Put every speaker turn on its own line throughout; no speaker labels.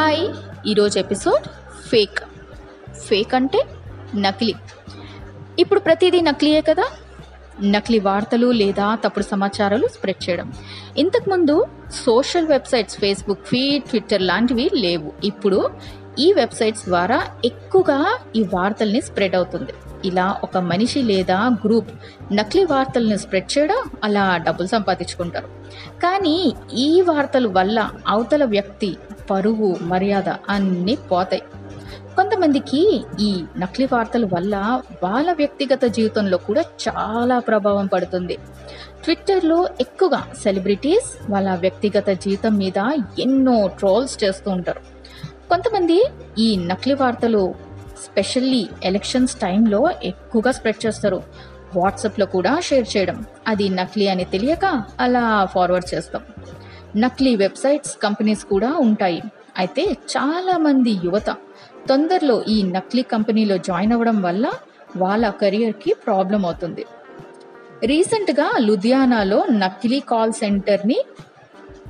Hi. ఈరోజు episode fake. Fake అంటే నకిలీ. ఇప్పుడు ప్రతిదీ నకిలీయే కదా? నకిలీ వార్తలు లేదా తప్పుడు సమాచారాలు స్ప్రెడ్ చేయడం. ఇంతకుముందు social websites Facebook feed Twitter లాంటివి లేవు. ఇప్పుడు ఈ వెబ్సైట్స్ ద్వారా ఎక్కువగా ఈ వార్తల్ని స్ప్రెడ్ అవుతుంది. ఇలా ఒక మనిషి లేదా గ్రూప్ నకిలీ వార్తలను స్ప్రెడ్ చేయడం అలా డబ్బులు సంపాదించుకుంటారు. కానీ ఈ వార్తల వల్ల అవతల వ్యక్తి పరువు మర్యాద అన్నీ పోతాయి. కొంతమందికి ఈ నకిలీ వార్తల వల్ల వాళ్ళ వ్యక్తిగత జీవితంలో కూడా చాలా ప్రభావం పడుతుంది. ట్విట్టర్లో ఎక్కువగా సెలబ్రిటీస్ వాళ్ళ వ్యక్తిగత జీవితం మీద ఎన్నో ట్రోల్స్ చేస్తూ ఉంటారు. కొంతమంది ఈ నకిలీ వార్తలు స్పెషల్లీ ఎలక్షన్స్ టైంలో ఎక్కువగా స్ప్రెడ్ చేస్తారు. వాట్సాప్లో కూడా షేర్ చేయడం. అది నకిలీ అని తెలియక అలా ఫార్వర్డ్ చేస్తాం. నకిలీ వెబ్సైట్స్ కంపెనీస్ కూడా ఉంటాయి. అయితే చాలామంది యువత తొందరలో ఈ నకిలీ కంపెనీలో జాయిన్ అవ్వడం వల్ల వాళ్ళ కెరియర్కి ప్రాబ్లం అవుతుంది. రీసెంట్గా లుధియానాలో నకిలీ కాల్ సెంటర్ని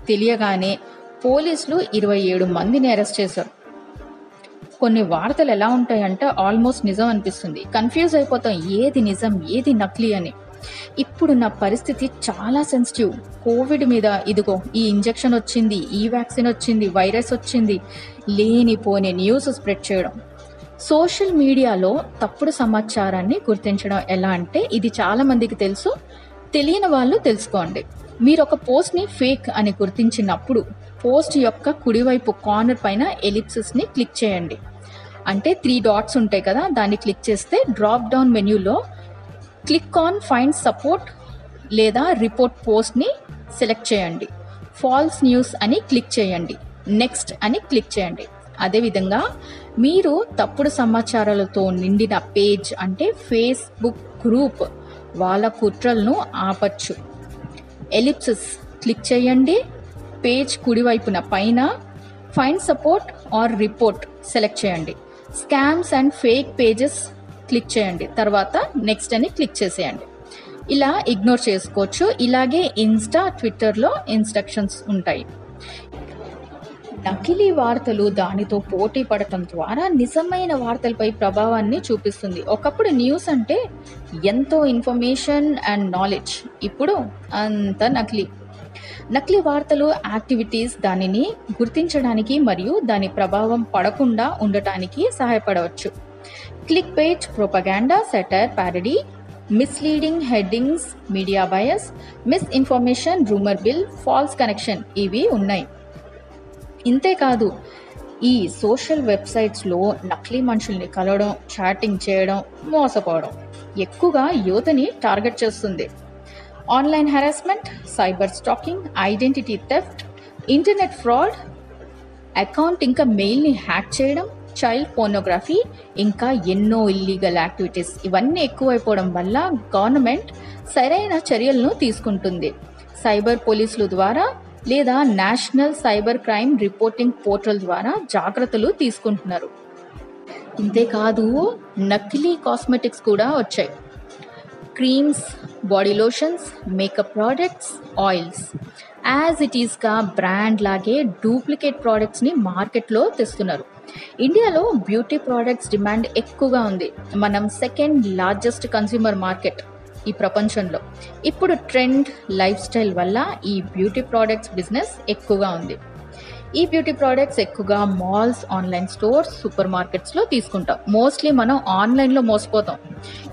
తెలియగానే పోలీసులు ఇరవై ఏడు మందిని అరెస్ట్ చేశారు. కొన్ని వార్తలు ఎలా ఉంటాయంటే ఆల్మోస్ట్ నిజం అనిపిస్తుంది. కన్ఫ్యూజ్ అయిపోతాం ఏది నిజం ఏది నకిలీ అని. ఇప్పుడు నా పరిస్థితి చాలా సెన్సిటివ్ కోవిడ్ మీద ఇదిగో ఈ ఇంజెక్షన్ వచ్చింది ఈ వ్యాక్సిన్ వచ్చింది వైరస్ వచ్చింది లేనిపోని న్యూస్ స్ప్రెడ్ చేయడం. సోషల్ మీడియాలో తప్పుడు సమాచారాన్ని గుర్తించడం ఎలా అంటే ఇది చాలా మందికి తెలుసు తెలియని వాళ్ళు తెలుసుకోండి. మీరు ఒక పోస్ట్ని ఫేక్ అని గుర్తించినప్పుడు పోస్ట్ యొక్క కుడివైపు కార్నర్ పైన ఎలిప్సిస్ని క్లిక్ చేయండి. అంటే త్రీ డాట్స్ ఉంటాయి కదా దాన్ని క్లిక్ చేస్తే డ్రాప్ డౌన్ మెన్యూలో క్లిక్ ఆన్ ఫైండ్ సపోర్ట్ లేదా రిపోర్ట్ పోస్ట్ని సెలెక్ట్ చేయండి. ఫాల్స్ న్యూస్ అని క్లిక్ చేయండి. నెక్స్ట్ అని క్లిక్ చేయండి. అదేవిధంగా మీరు తప్పుడు సమాచారాలతో నిండిన పేజ్ అంటే ఫేస్బుక్ గ్రూప్ వాళ్ళ కుట్రలను ఆపచ్చు. ఎలిప్సిస్ క్లిక్ చేయండి. పేజ్ కుడివైపున పైన find support or report select చేయండి. Scams and fake pages click చేయండి. తర్వాత నెక్స్ట్ అని క్లిక్ చేసేయండి. ఇలా ఇగ్నోర్ చేసుకోవచ్చు. ఇలాగే ఇన్స్టా ట్విట్టర్లో ఇన్స్ట్రక్షన్స్ ఉంటాయి. నకిలీ వార్తలు దానితో పోటీ పడటం ద్వారా నిజమైన వార్తలపై ప్రభావాన్ని చూపిస్తుంది. ఒకప్పుడు న్యూస్ అంటే ఎంతో ఇన్ఫర్మేషన్ అండ్ నాలెడ్జ్ ఇప్పుడు అంత నకిలీ. నకిలీ వార్తలు యాక్టివిటీస్ దానిని గుర్తించడానికి మరియు దాని ప్రభావం పడకుండా ఉండటానికి సహాయపడవచ్చు. Click page propaganda satire parody misleading headings media bias misinformation rumour mill false connection ఇవి ఉన్నాయి. ఇంతేకాదు ఈ సోషల్ వెబ్సైట్స్లో నకిలీ మనుషుల్ని కలవడం చాటింగ్ చేయడం మోసపోవడం ఎక్కువగా యువతని టార్గెట్ చేస్తుంది. Online harassment cyber stalking identity theft internet fraud account ఇంకా మెయిల్ని హ్యాక్ చేయడం చైల్డ్ పోర్నోగ్రఫీ ఇంకా ఎన్నో ఇల్లీగల్ యాక్టివిటీస్ ఇవన్నీ ఎక్కువైపోవడం వల్ల గవర్నమెంట్ సరైన చర్యలను తీసుకుంటుంది. సైబర్ పోలీసుల ద్వారా లేదా national cyber crime reporting portal ద్వారా జాగ్రత్తలు తీసుకుంటున్నారు. ఇంతేకాదు నకిలీ కాస్మెటిక్స్ కూడా వచ్చాయి. Creams body lotions makeup products oils as it ఈస్గా బ్రాండ్ లాగే డూప్లికేట్ ప్రోడక్ట్స్ని మార్కెట్లో తెస్తున్నారు. ఇండియాలో బ్యూటీ ప్రోడక్ట్స్ డిమాండ్ ఎక్కువగా ఉంది. మనం సెకండ్ లార్జెస్ట్ కన్స్యూమర్ మార్కెట్ ఈ ప్రపంచంలో. ఇప్పుడు ట్రెండ్ లైఫ్ స్టైల్ వల్ల ఈ బ్యూటీ ప్రోడక్ట్స్ బిజినెస్ ఎక్కువగా ఉంది. ఈ బ్యూటీ ప్రోడక్ట్స్ ఎక్కువగా మాల్స్ ఆన్లైన్ స్టోర్స్ సూపర్ మార్కెట్స్లో తీసుకుంటాం. మోస్ట్లీ మనం ఆన్లైన్లో మోసపోతాం.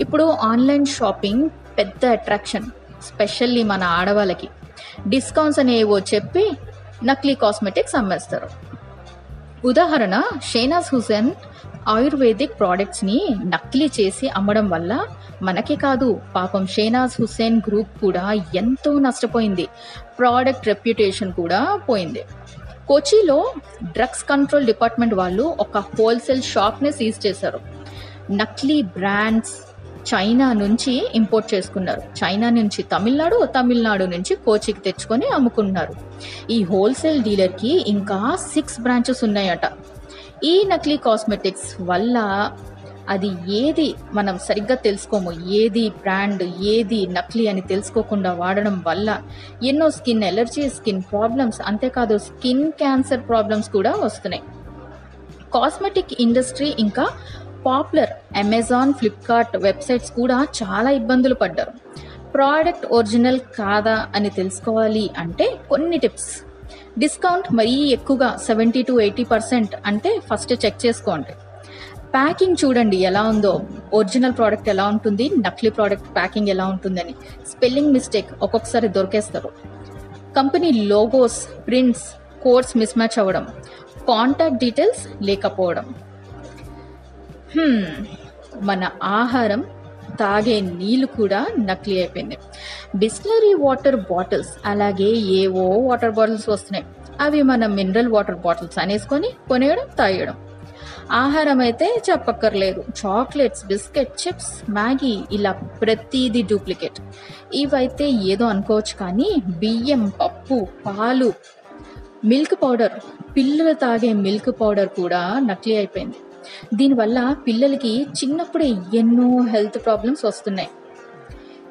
ఇప్పుడు ఆన్లైన్ షాపింగ్ పెద్ద అట్రాక్షన్ స్పెషల్లీ మన ఆడవాళ్ళకి. డిస్కౌంట్స్ అనేవో చెప్పి నకిలీ కాస్మెటిక్స్ అమ్మేస్తారు. ఉదాహరణ షేనాజ్ హుసేన్ ఆయుర్వేదిక్ ప్రోడక్ట్స్ని నకిలీ చేసి అమ్మడం వల్ల మనకే కాదు పాపం షేనాజ్ హుసేన్ గ్రూప్ కూడా ఎంతో నష్టపోయింది. ప్రోడక్ట్ రెప్యుటేషన్ కూడా పోయింది. కోచిలో డ్రగ్స్ కంట్రోల్ డిపార్ట్మెంట్ వాళ్ళు ఒక హోల్సేల్ షాప్ని సీజ్ చేశారు. నకిలీ బ్రాండ్స్ చైనా నుంచి ఇంపోర్ట్ చేసుకున్నారు. చైనా నుంచి తమిళనాడు తమిళనాడు నుంచి కోచికి తెచ్చుకొని అమ్ముకున్నారు. ఈ హోల్సేల్ డీలర్కి ఇంకా సిక్స్ బ్రాంచెస్ ఉన్నాయట. ఈ నకిలీ కాస్మెటిక్స్ వల్ల అది ఏది మనం సరిగ్గా తెలుసుకోము ఏది బ్రాండ్ ఏది నకిలీ అని తెలుసుకోకుండా వాడడం వల్ల ఎన్నో స్కిన్ ఎలర్జీ స్కిన్ ప్రాబ్లమ్స్ అంతేకాదు స్కిన్ క్యాన్సర్ ప్రాబ్లమ్స్ కూడా వస్తున్నాయి. కాస్మెటిక్ ఇండస్ట్రీ ఇంకా పాపులర్. అమెజాన్ ఫ్లిప్కార్ట్ వెబ్సైట్స్ కూడా చాలా ఇబ్బందులు పడ్డారు. ప్రోడక్ట్ ఒరిజినల్ కాదా అని తెలుసుకోవాలి అంటే కొన్ని టిప్స్. డిస్కౌంట్ మరీ ఎక్కువగా సెవెంటీ టు ఎయిటీ పర్సెంట్ అంటే ఫస్ట్ చెక్ చేసుకోండి. ప్యాకింగ్ చూడండి ఎలా ఉందో. ఒరిజినల్ ప్రోడక్ట్ ఎలా ఉంటుంది? నకిలీ ప్రోడక్ట్ ప్యాకింగ్ ఎలా ఉంటుందని. స్పెల్లింగ్ మిస్టేక్ ఒక్కొక్కసారి దొరికేస్తారు. Company logos prints codes miss match అవ్వడం. కాంటాక్ట్ డీటెయిల్స్ లేకపోవడం. మన ఆహారం తాగే నీళ్ళు కూడా నకిలీ అయిపోయింది. బిస్లరీ వాటర్ బాటిల్స్ అలాగే ఏవో వాటర్ బాటిల్స్ వస్తున్నాయి. అవి మన మినరల్ వాటర్ బాటిల్స్ అనేసుకొని కొనేయడం తాగేయడం. ఆహారం అయితే చెప్పక్కర్లేదు. చాక్లెట్స్ బిస్కెట్ చిప్స్ మ్యాగీ ఇలా ప్రతిదీ డూప్లికేట్. ఇవైతే ఏదో అనుకోవచ్చు కానీ బియ్యం పప్పు పాలు మిల్క్ పౌడర్ పిల్లలు తాగే మిల్క్ పౌడర్ కూడా నకిలీ అయిపోయింది. దీనివల్ల పిల్లలకి చిన్నప్పుడే ఎన్నో హెల్త్ ప్రాబ్లమ్స్ వస్తున్నాయి.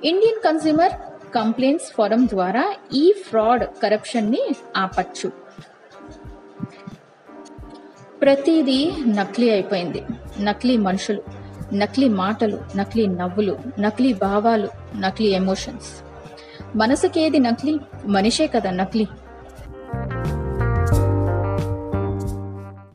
ఇండియన్ కన్స్యూమర్ కంప్లైంట్స్ ఫోరం ద్వారా ఈ ఫ్రాడ్ కరప్షన్ని ఆపచ్చు. ప్రతిదీ నకిలీ అయిపోయింది. నకిలీ మనుషులు నకిలీ మాటలు నకిలీ నవ్వులు నకిలీ భావాలు నకిలీ ఎమోషన్స్. మనసుకేది నకిలీ మనిషే కదా నకిలీ.